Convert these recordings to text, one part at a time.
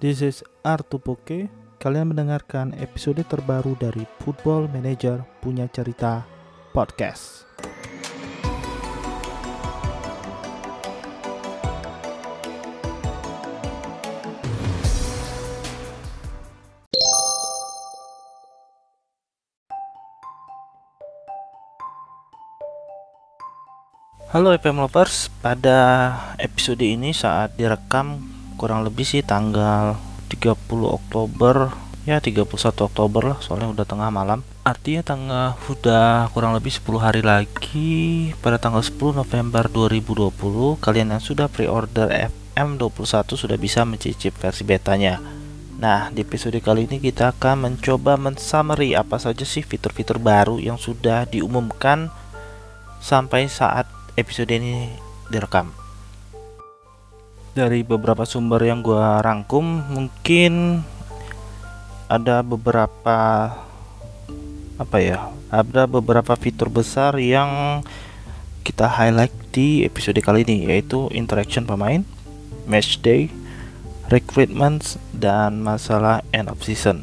This is Artupoke. Kalian mendengarkan episode terbaru dari Football Manager Punya Cerita Podcast. Halo FM Lovers, pada episode ini saat direkam kurang lebih sih tanggal 30 Oktober. Ya 31 Oktober lah soalnya udah tengah malam. Artinya tanggal udah kurang lebih 10 hari lagi. Pada tanggal 10 November 2020 kalian yang sudah pre-order FM21 sudah bisa mencicip versi betanya. Nah, di episode kali ini kita akan mencoba mensummary apa saja sih fitur-fitur baru yang sudah diumumkan sampai saat episode ini direkam. Dari beberapa sumber yang gue rangkum, mungkin ada beberapa apa ya? Ada beberapa fitur besar yang kita highlight di episode kali ini yaitu interaction pemain, match day, recruitment dan masalah end of season.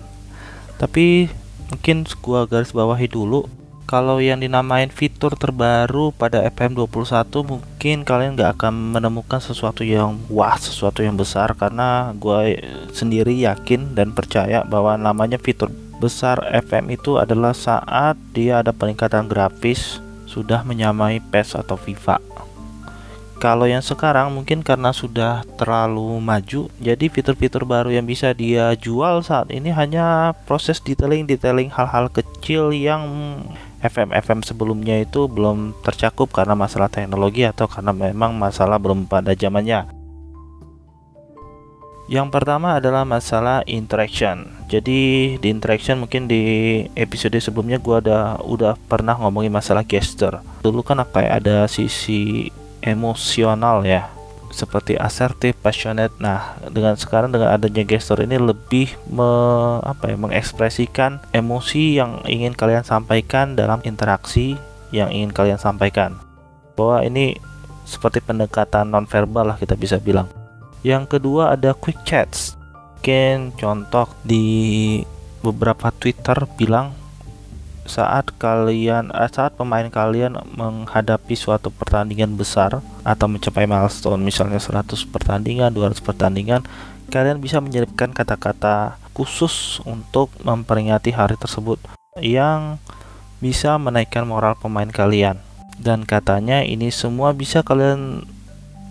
Tapi mungkin gua garis bawahi dulu kalau yang dinamain fitur terbaru pada FM21 mungkin kalian nggak akan menemukan sesuatu yang wah sesuatu yang besar. Karena gue sendiri yakin dan percaya bahwa namanya fitur besar FM itu adalah saat dia ada peningkatan grafis sudah menyamai PES atau FIFA. Kalau yang sekarang mungkin karena sudah terlalu maju, jadi fitur-fitur baru yang bisa dia jual saat ini hanya proses detailing-detailing hal-hal kecil yang FM-FM sebelumnya itu belum tercakup karena masalah teknologi atau karena memang masalah belum pada zamannya. Yang pertama adalah masalah interaction. Jadi di interaction mungkin di episode sebelumnya gua ada udah pernah ngomongin masalah gesture. Dulu kan kayak ada sisi emosional ya seperti asertif, passionate. Nah, dengan sekarang dengan adanya gesture ini lebih me, apa ya, mengekspresikan emosi yang ingin kalian sampaikan dalam interaksi yang ingin kalian sampaikan. Bahwa ini seperti pendekatan nonverbal lah kita bisa bilang. Yang kedua ada quick chats. Mungkin contoh di beberapa Twitter bilang saat kalian eh, saat pemain kalian menghadapi suatu pertandingan besar atau mencapai milestone misalnya 100 pertandingan, 200 pertandingan, kalian bisa menyelipkan kata-kata khusus untuk memperingati hari tersebut yang bisa menaikkan moral pemain kalian. Dan katanya ini semua bisa kalian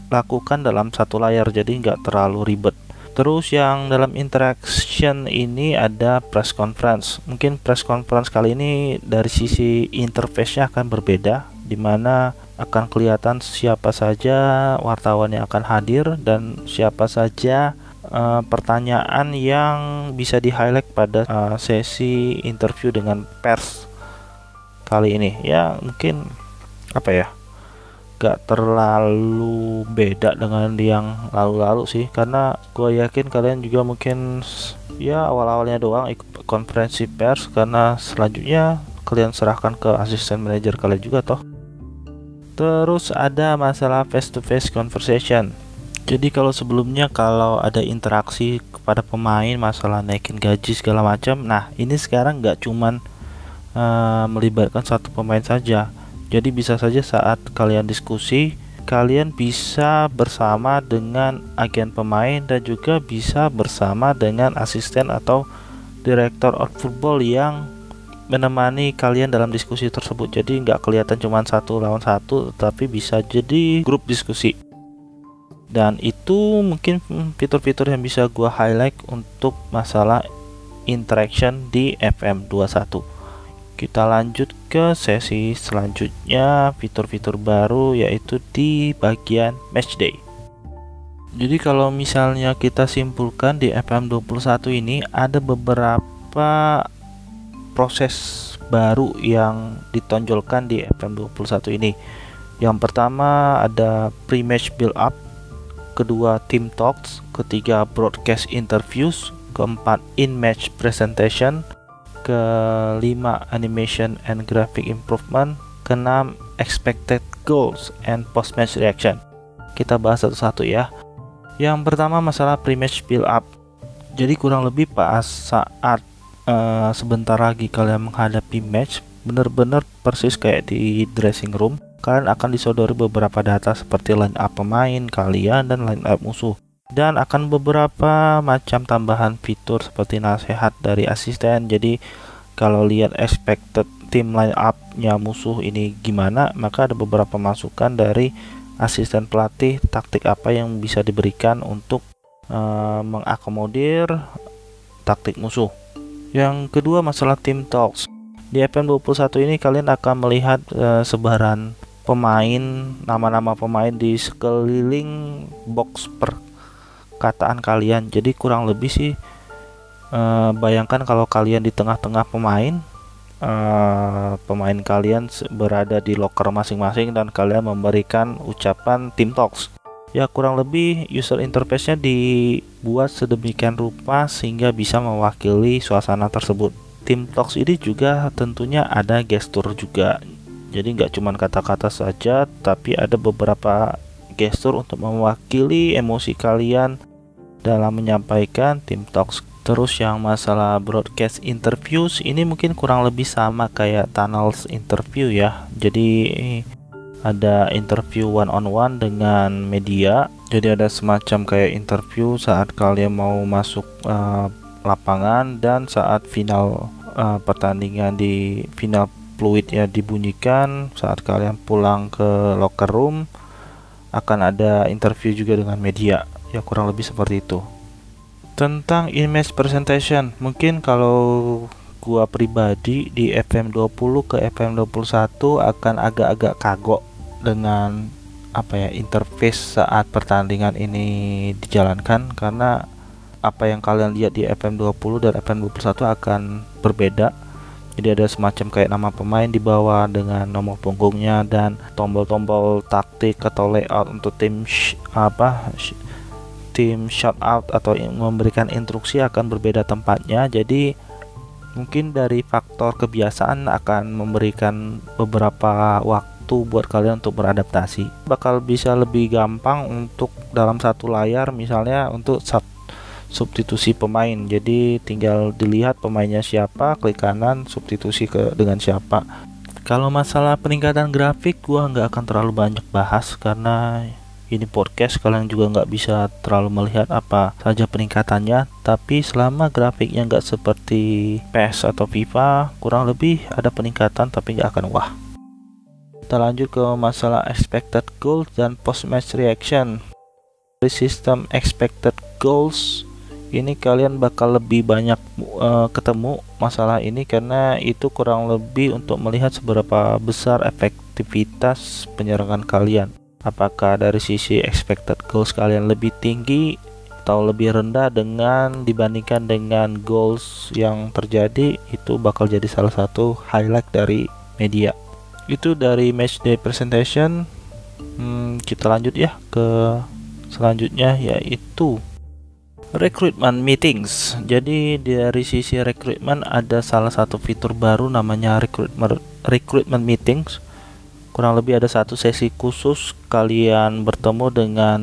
lakukan dalam satu layar jadi nggak terlalu ribet. Terus yang dalam interaction ini ada press conference. Mungkin press conference kali ini dari sisi interface-nya akan berbeda di mana akan kelihatan siapa saja wartawan yang akan hadir dan siapa saja uh, pertanyaan yang bisa di-highlight pada uh, sesi interview dengan pers kali ini. Ya, mungkin apa ya? Gak terlalu beda dengan yang lalu-lalu sih. Karena gue yakin kalian juga mungkin ya awal-awalnya doang ikut konferensi pers. Karena selanjutnya kalian serahkan ke asisten manajer kalian juga toh. Terus ada masalah face to face conversation. Jadi kalau sebelumnya kalau ada interaksi kepada pemain masalah naikin gaji segala macam nah ini sekarang nggak cuman uh, melibatkan satu pemain saja jadi bisa saja saat kalian diskusi kalian bisa bersama dengan agen pemain dan juga bisa bersama dengan asisten atau direktur of football yang menemani kalian dalam diskusi tersebut. Jadi nggak kelihatan cuma satu lawan satu tapi bisa jadi grup diskusi. Dan itu mungkin fitur-fitur yang bisa gua highlight untuk masalah interaction di FM21 kita lanjut ke sesi selanjutnya fitur-fitur baru yaitu di bagian match day. Jadi kalau misalnya kita simpulkan di FM21 ini ada beberapa proses baru yang ditonjolkan di FM21 ini. Yang pertama ada pre-match build up kedua team talks ketiga broadcast interviews keempat in-match presentation kelima animation and graphic improvement, keenam expected goals and post match reaction. Kita bahas satu-satu ya. Yang pertama masalah pre-match build up. jadi kurang lebih pas saat uh, sebentar lagi kalian menghadapi match bener-bener persis kayak di dressing room kalian akan disodori beberapa data seperti line up pemain kalian dan line up musuh dan akan beberapa macam tambahan fitur seperti nasihat dari asisten. Jadi kalau lihat expected tim line up-nya musuh ini gimana maka ada beberapa masukan dari asisten pelatih taktik apa yang bisa diberikan untuk uh, mengakomodir taktik musuh. Yang kedua masalah tim talks. Di FM21 ini kalian akan melihat uh, sebaran pemain nama-nama pemain di sekeliling box perkataan kalian. Jadi kurang lebih sih uh, bayangkan kalau kalian di tengah-tengah pemain uh, pemain kalian berada di locker masing-masing dan kalian memberikan ucapan team talks. Ya kurang lebih user interface-nya dibuat sedemikian rupa sehingga bisa mewakili suasana tersebut. Team Talks ini juga tentunya ada gestur juga. Jadi nggak cuma kata-kata saja tapi ada beberapa gestur untuk mewakili emosi kalian dalam menyampaikan Team Talks. Terus yang masalah broadcast interviews ini mungkin kurang lebih sama kayak tunnels interview ya. Jadi ada interview one on one dengan media. Jadi ada semacam kayak interview saat kalian mau masuk uh, lapangan dan saat final uh, pertandingan di final fluid ya dibunyikan saat kalian pulang ke locker room akan ada interview juga dengan media. Ya kurang lebih seperti itu. Tentang image presentation mungkin kalau gua pribadi di FM20 ke FM21 akan agak-agak kagok dengan apa ya interface saat pertandingan ini dijalankan. Karena apa yang kalian lihat di FM20 dan FM21 akan berbeda jadi ada semacam kayak nama pemain di bawah dengan nomor punggungnya dan tombol-tombol taktik atau layout untuk tim apa tim shout out atau memberikan instruksi akan berbeda tempatnya. Jadi mungkin dari faktor kebiasaan akan memberikan beberapa waktu buat kalian untuk beradaptasi. Bakal bisa lebih gampang untuk dalam satu layar misalnya untuk satu substitusi pemain. Jadi tinggal dilihat pemainnya siapa klik kanan substitusi ke dengan siapa. Kalau masalah peningkatan grafik gua nggak akan terlalu banyak bahas karena ini podcast. Kalian juga nggak bisa terlalu melihat apa saja peningkatannya. Tapi selama grafiknya nggak seperti PES atau FIFA kurang lebih ada peningkatan tapi nggak akan wah. Kita lanjut ke masalah expected goals dan post match reaction. Dari sistem expected goals ini kalian bakal lebih banyak uh, ketemu masalah ini karena itu kurang lebih untuk melihat seberapa besar efektivitas penyerangan kalian. Apakah dari sisi expected goals kalian lebih tinggi atau lebih rendah dengan dibandingkan dengan goals yang terjadi itu bakal jadi salah satu highlight dari media. Itu dari match day presentation. Hmm, kita lanjut ya ke selanjutnya yaitu Recruitment meetings. Jadi dari sisi rekrutmen ada salah satu fitur baru namanya recruitment recruitment meetings. Kurang lebih ada satu sesi khusus kalian bertemu dengan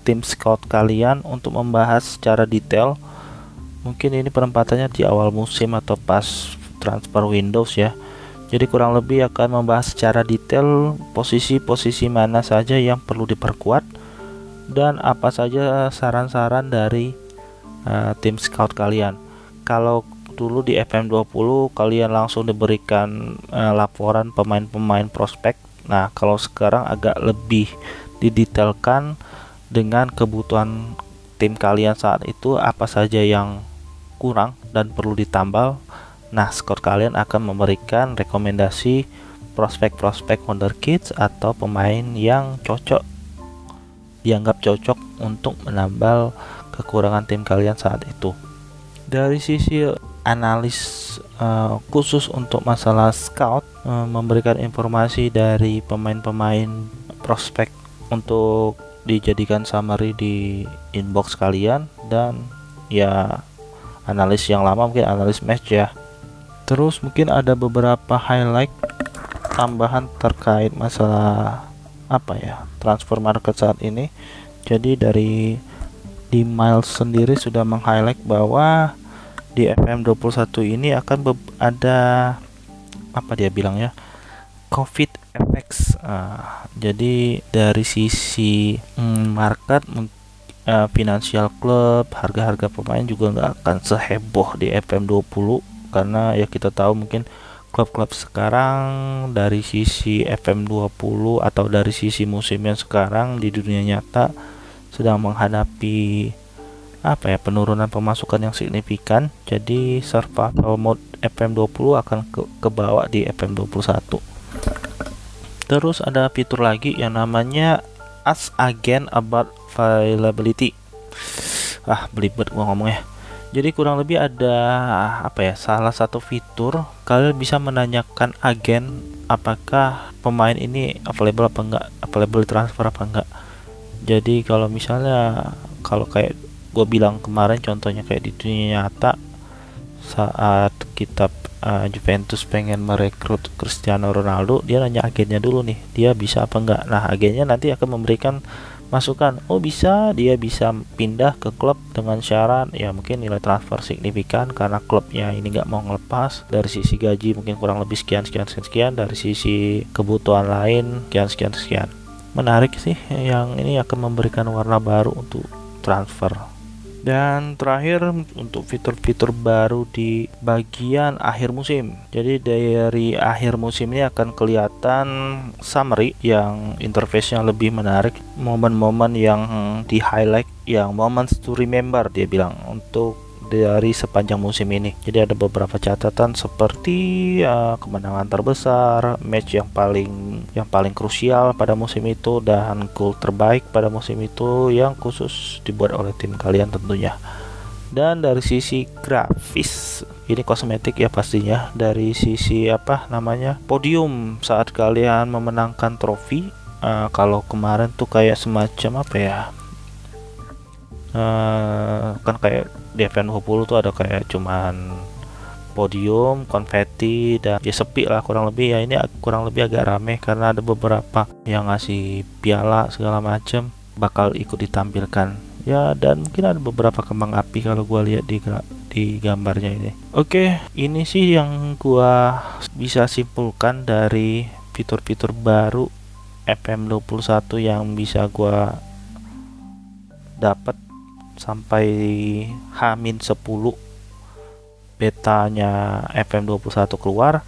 tim scout kalian untuk membahas secara detail. Mungkin ini penempatannya di awal musim atau pas transfer Windows ya. Jadi kurang lebih akan membahas secara detail posisi-posisi mana saja yang perlu diperkuat dan apa saja saran-saran dari uh, tim scout kalian. Kalau dulu di FM20 kalian langsung diberikan uh, laporan pemain-pemain prospek. Nah, kalau sekarang agak lebih didetailkan dengan kebutuhan tim kalian saat itu apa saja yang kurang dan perlu ditambal. Nah, scout kalian akan memberikan rekomendasi prospek-prospek wonderkids atau pemain yang cocok dianggap cocok untuk menambal kekurangan tim kalian saat itu. Dari sisi analis uh, khusus untuk masalah scout uh, memberikan informasi dari pemain-pemain prospek untuk dijadikan summary di inbox kalian dan ya analis yang lama mungkin analis match ya. Terus mungkin ada beberapa highlight tambahan terkait masalah apa ya transfer market saat ini jadi dari di Miles sendiri sudah meng-highlight bahwa di FM21 ini akan ada apa dia bilang ya COVID effects. Uh, jadi dari sisi mm, market uh, financial club, harga-harga pemain juga nggak akan seheboh di FM20 karena ya kita tahu mungkin klub-klub sekarang dari sisi FM20 atau dari sisi musim yang sekarang di dunia nyata sedang menghadapi apa ya penurunan pemasukan yang signifikan. Jadi survival mode FM20 akan ke, ke bawah di FM21 terus ada fitur lagi yang namanya Ask Again About Availability. Ah belibet gua ngomongnya jadi kurang lebih ada apa ya salah satu fitur kalian bisa menanyakan agen apakah pemain ini available apa enggak available transfer apa enggak. Jadi kalau misalnya kalau kayak gue bilang kemarin contohnya kayak di dunia nyata saat kita uh, Juventus pengen merekrut Cristiano Ronaldo dia nanya agennya dulu nih dia bisa apa enggak. Nah agennya nanti akan memberikan masukan oh bisa. Dia bisa pindah ke klub dengan syarat ya mungkin nilai transfer signifikan karena klubnya ini nggak mau ngelepas. Dari sisi gaji mungkin kurang lebih sekian sekian sekian sekian. Dari sisi kebutuhan lain sekian sekian sekian. Menarik sih yang ini akan memberikan warna baru untuk transfer dan terakhir untuk fitur-fitur baru di bagian akhir musim. Jadi dari akhir musim ini akan kelihatan summary yang interface-nya lebih menarik, momen-momen yang di highlight, yang moments to remember dia bilang untuk dari sepanjang musim ini. Jadi ada beberapa catatan seperti uh, kemenangan terbesar, match yang paling yang paling krusial pada musim itu dan gol terbaik pada musim itu yang khusus dibuat oleh tim kalian tentunya. Dan dari sisi grafis ini kosmetik ya pastinya dari sisi apa namanya podium saat kalian memenangkan trofi uh, kalau kemarin tuh kayak semacam apa ya uh, kan kayak di event 20 tuh ada kayak cuman podium, konfeti dan ya sepi lah kurang lebih. Ya ini kurang lebih agak rame karena ada beberapa yang ngasih piala segala macem bakal ikut ditampilkan. Ya dan mungkin ada beberapa kembang api kalau gua lihat di di gambarnya ini. Oke ini sih yang gua bisa simpulkan dari fitur-fitur baru FM21 yang bisa gua dapat sampai H-10 betanya FM21 keluar.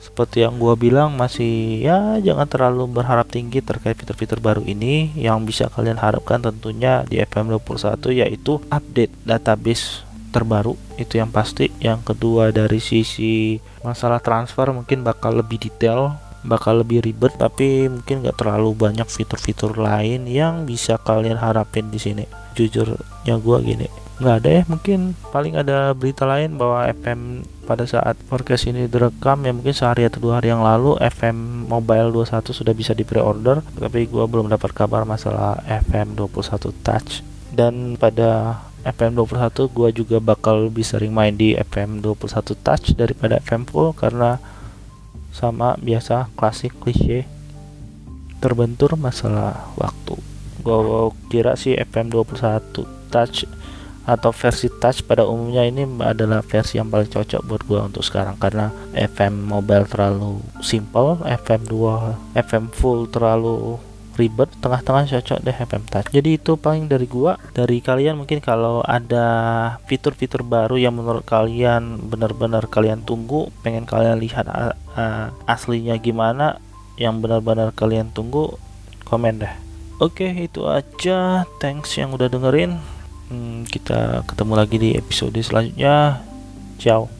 Seperti yang gua bilang masih ya jangan terlalu berharap tinggi terkait fitur-fitur baru ini. Yang bisa kalian harapkan tentunya di FM21 yaitu update database terbaru. Itu yang pasti. Yang kedua dari sisi masalah transfer mungkin bakal lebih detail bakal lebih ribet tapi mungkin nggak terlalu banyak fitur-fitur lain yang bisa kalian harapin di sini. Jujurnya gue gini nggak ada ya mungkin paling ada berita lain bahwa FM pada saat podcast ini direkam ya mungkin sehari atau dua hari yang lalu FM Mobile 21 sudah bisa di pre-order tapi gue belum dapat kabar masalah FM 21 Touch. Dan pada FM 21 gue juga bakal lebih sering main di FM 21 Touch daripada FM Full karena sama biasa klasik klise terbentur masalah waktu. Gue kira sih FM21 touch atau versi touch pada umumnya ini adalah versi yang paling cocok buat gue untuk sekarang karena FM mobile terlalu simple FM2 FM full terlalu ribet tengah-tengah cocok deh FM touch jadi itu paling dari gua dari kalian mungkin kalau ada fitur-fitur baru yang menurut kalian benar-benar kalian tunggu pengen kalian lihat uh, aslinya gimana yang benar-benar kalian tunggu komen deh Oke, itu aja. Thanks yang udah dengerin. Hmm, kita ketemu lagi di episode selanjutnya. Ciao.